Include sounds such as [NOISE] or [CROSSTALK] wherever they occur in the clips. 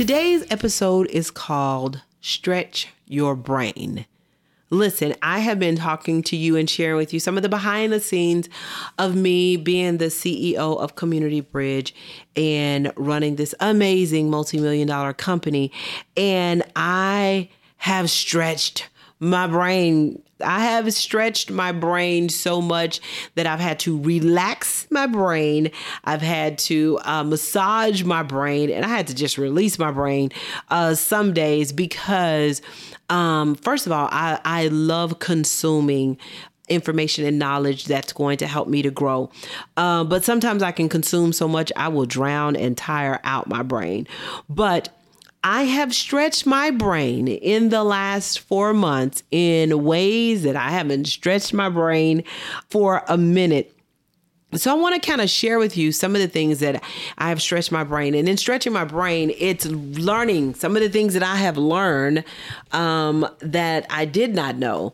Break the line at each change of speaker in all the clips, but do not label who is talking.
Today's episode is called Stretch Your Brain. Listen, I have been talking to you and sharing with you some of the behind the scenes of me being the CEO of Community Bridge and running this amazing multi million dollar company. And I have stretched my brain. I have stretched my brain so much that I've had to relax my brain. I've had to uh, massage my brain, and I had to just release my brain uh, some days because, um, first of all, I, I love consuming information and knowledge that's going to help me to grow. Uh, but sometimes I can consume so much I will drown and tire out my brain. But I have stretched my brain in the last four months in ways that I haven't stretched my brain for a minute. So I want to kind of share with you some of the things that I have stretched my brain, and in stretching my brain, it's learning some of the things that I have learned um, that I did not know.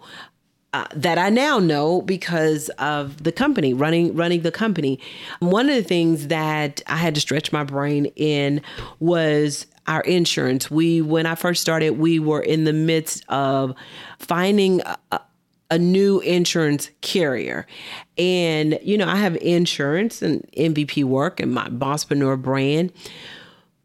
Uh, that I now know because of the company running running the company. One of the things that I had to stretch my brain in was our insurance. We when I first started, we were in the midst of finding a, a new insurance carrier. And you know, I have insurance and MVP work and my Bosspreneur brand.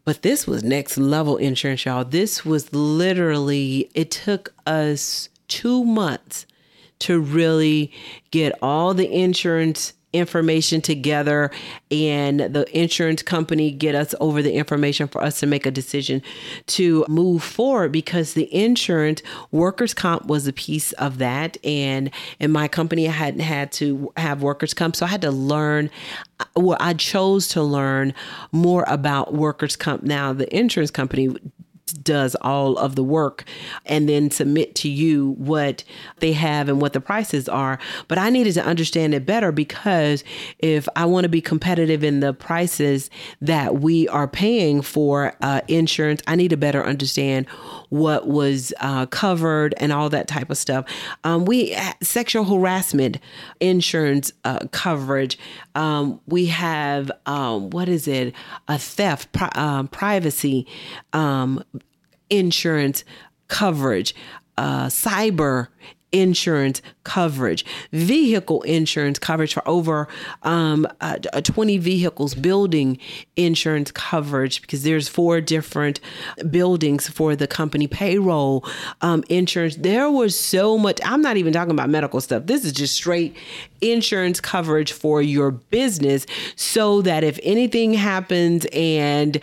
But this was next level insurance, y'all. This was literally, it took us two months to really get all the insurance information together and the insurance company get us over the information for us to make a decision to move forward because the insurance workers comp was a piece of that. And in my company I hadn't had to have workers comp so I had to learn well I chose to learn more about workers comp. Now the insurance company does all of the work and then submit to you what they have and what the prices are. But I needed to understand it better because if I want to be competitive in the prices that we are paying for uh, insurance, I need to better understand what was uh, covered and all that type of stuff. Um, we sexual harassment insurance uh, coverage. Um, we have um, what is it? A theft, pri- um, privacy um, insurance coverage, uh, cyber insurance coverage, vehicle insurance coverage for over um, uh, 20 vehicles, building insurance coverage because there's four different buildings for the company payroll um, insurance. There was so much. I'm not even talking about medical stuff. This is just straight insurance coverage for your business so that if anything happens and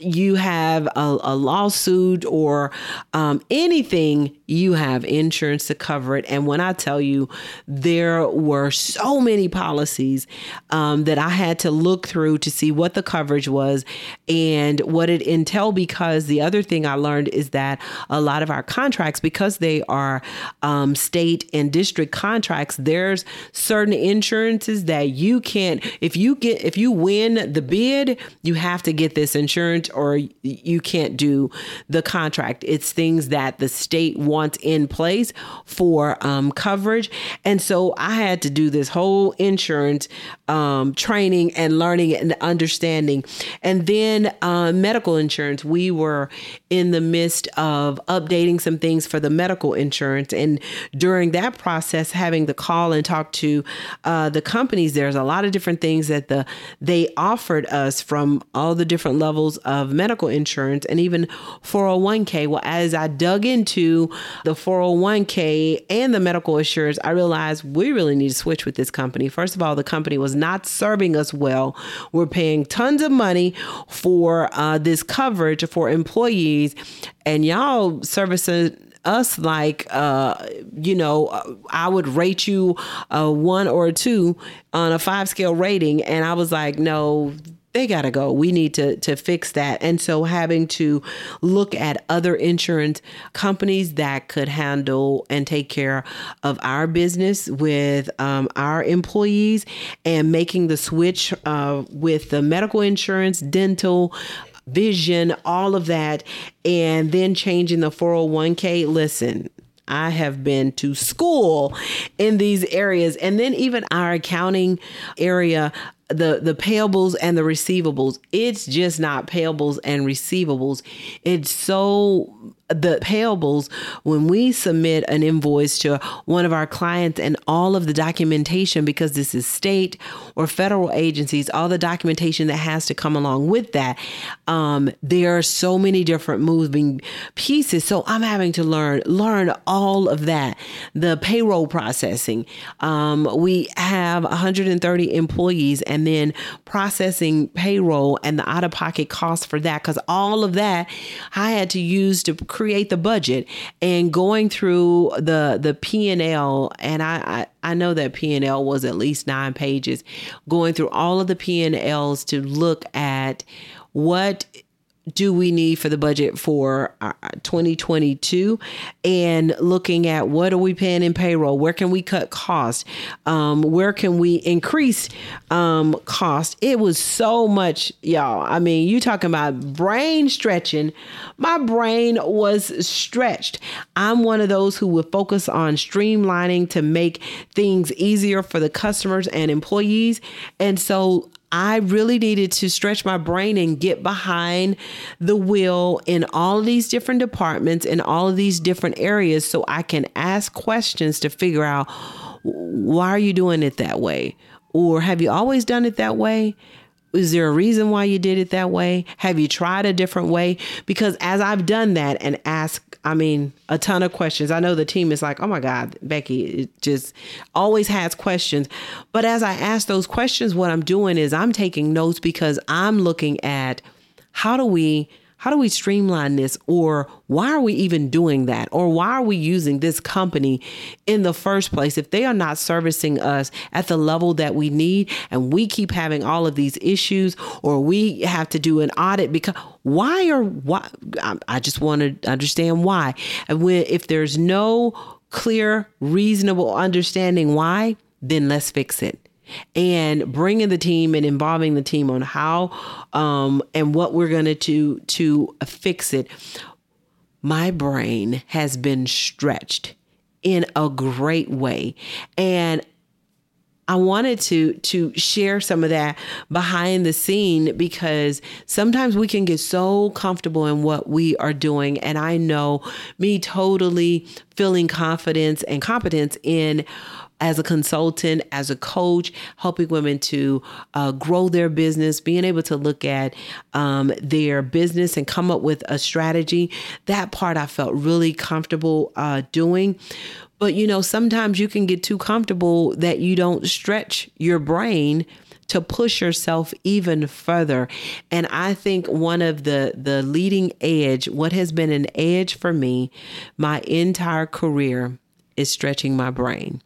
you have a, a lawsuit or um, anything, you have insurance to cover it. And when I tell you, there were so many policies um, that I had to look through to see what the coverage was and what it entailed. Because the other thing I learned is that a lot of our contracts, because they are um, state and district contracts, there's certain insurances that you can't. If you get, if you win the bid, you have to get this insurance or you can't do the contract. It's things that the state wants in place for um, coverage. And so I had to do this whole insurance um, training and learning and understanding. And then uh, medical insurance, we were in the midst of updating some things for the medical insurance. And during that process, having the call and talk to uh, the companies, there's a lot of different things that the they offered us from all the different levels of of medical insurance and even 401k. Well, as I dug into the 401k and the medical insurance, I realized we really need to switch with this company. First of all, the company was not serving us well. We're paying tons of money for uh, this coverage for employees, and y'all servicing us like uh you know i would rate you a one or a two on a five scale rating and i was like no they got to go. We need to to fix that. And so having to look at other insurance companies that could handle and take care of our business with um, our employees and making the switch uh, with the medical insurance, dental, vision, all of that, and then changing the 401k. Listen, I have been to school in these areas. And then even our accounting area, the the payables and the receivables. It's just not payables and receivables. It's so the payables when we submit an invoice to one of our clients and all of the documentation because this is state or federal agencies all the documentation that has to come along with that um, there are so many different moving pieces. So i'm having to learn learn all of that. The payroll processing. Um, we have 130 employees and then processing payroll and the out-of-pocket costs for that because all of that i had to use to create the budget and going through the the P&L and I, I I know that P&L was at least 9 pages going through all of the P&Ls to look at what do we need for the budget for uh, 2022 and looking at what are we paying in payroll? Where can we cut costs? Um, where can we increase um, cost it was so much y'all. I mean you talking about brain stretching. My brain was stretched. I'm one of those who would focus on streamlining to make things easier for the customers and employees. And so I really needed to stretch my brain and get behind the wheel in all of these different departments in all of these different areas so I can ask questions to figure out why are you doing it that way? Or have you always done it that way? Is there a reason why you did it that way? Have you tried a different way? Because as I've done that and asked, I mean, a ton of questions, I know the team is like, oh my God, Becky it just always has questions. But as I ask those questions, what I'm doing is I'm taking notes because I'm looking at how do we how do we streamline this? Or why are we even doing that? Or why are we using this company in the first place if they are not servicing us at the level that we need and we keep having all of these issues or we have to do an audit because why or why I just want to understand why. And when if there's no clear reasonable understanding why then let's fix it and bringing the team and involving the team on how um, and what we're going to to to fix it. My brain has been stretched in a great way, and I wanted to to share some of that behind the scene because sometimes we can get so comfortable in what we are doing and I know me totally feeling confidence and competence in as a consultant, as a coach, helping women to uh, grow their business, being able to look at um, their business and come up with a strategy. That part I felt really comfortable uh, doing. But you know, sometimes you can get too comfortable that you don't stretch your brain to push yourself even further. And I think one of the the leading edge, what has been an edge for me my entire career is stretching my brain.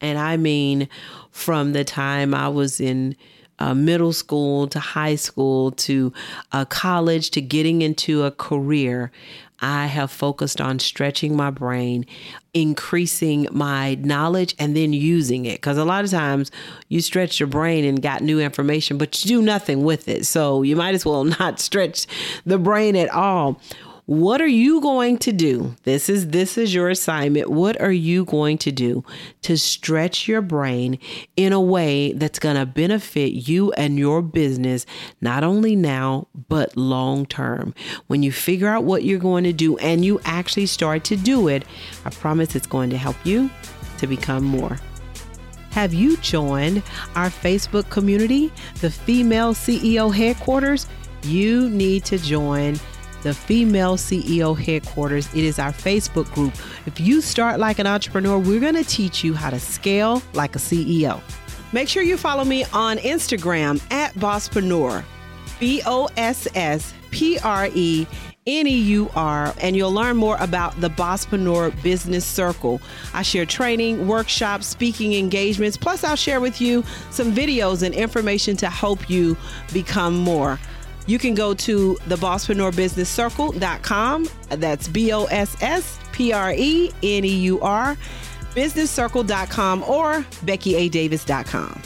And I mean, from the time I was in uh, middle school to high school to uh, college to getting into a career, I have focused on stretching my brain, increasing my knowledge, and then using it. Because a lot of times you stretch your brain and got new information, but you do nothing with it. So you might as well [LAUGHS] not stretch the brain at all. What are you going to do? This is this is your assignment. What are you going to do to stretch your brain in a way that's going to benefit you and your business not only now but long term? When you figure out what you're going to do and you actually start to do it, I promise it's going to help you to become more. Have you joined our Facebook community, the Female CEO Headquarters? You need to join the Female CEO Headquarters. It is our Facebook group. If you start like an entrepreneur, we're going to teach you how to scale like a CEO. Make sure you follow me on Instagram at Bosspreneur, B O S S P R E N E U R, and you'll learn more about the Bosspreneur Business Circle. I share training, workshops, speaking engagements, plus, I'll share with you some videos and information to help you become more. You can go to the Bosspreneur That's B O S S P R E N E U R, businesscircle.com or beckyadavis.com.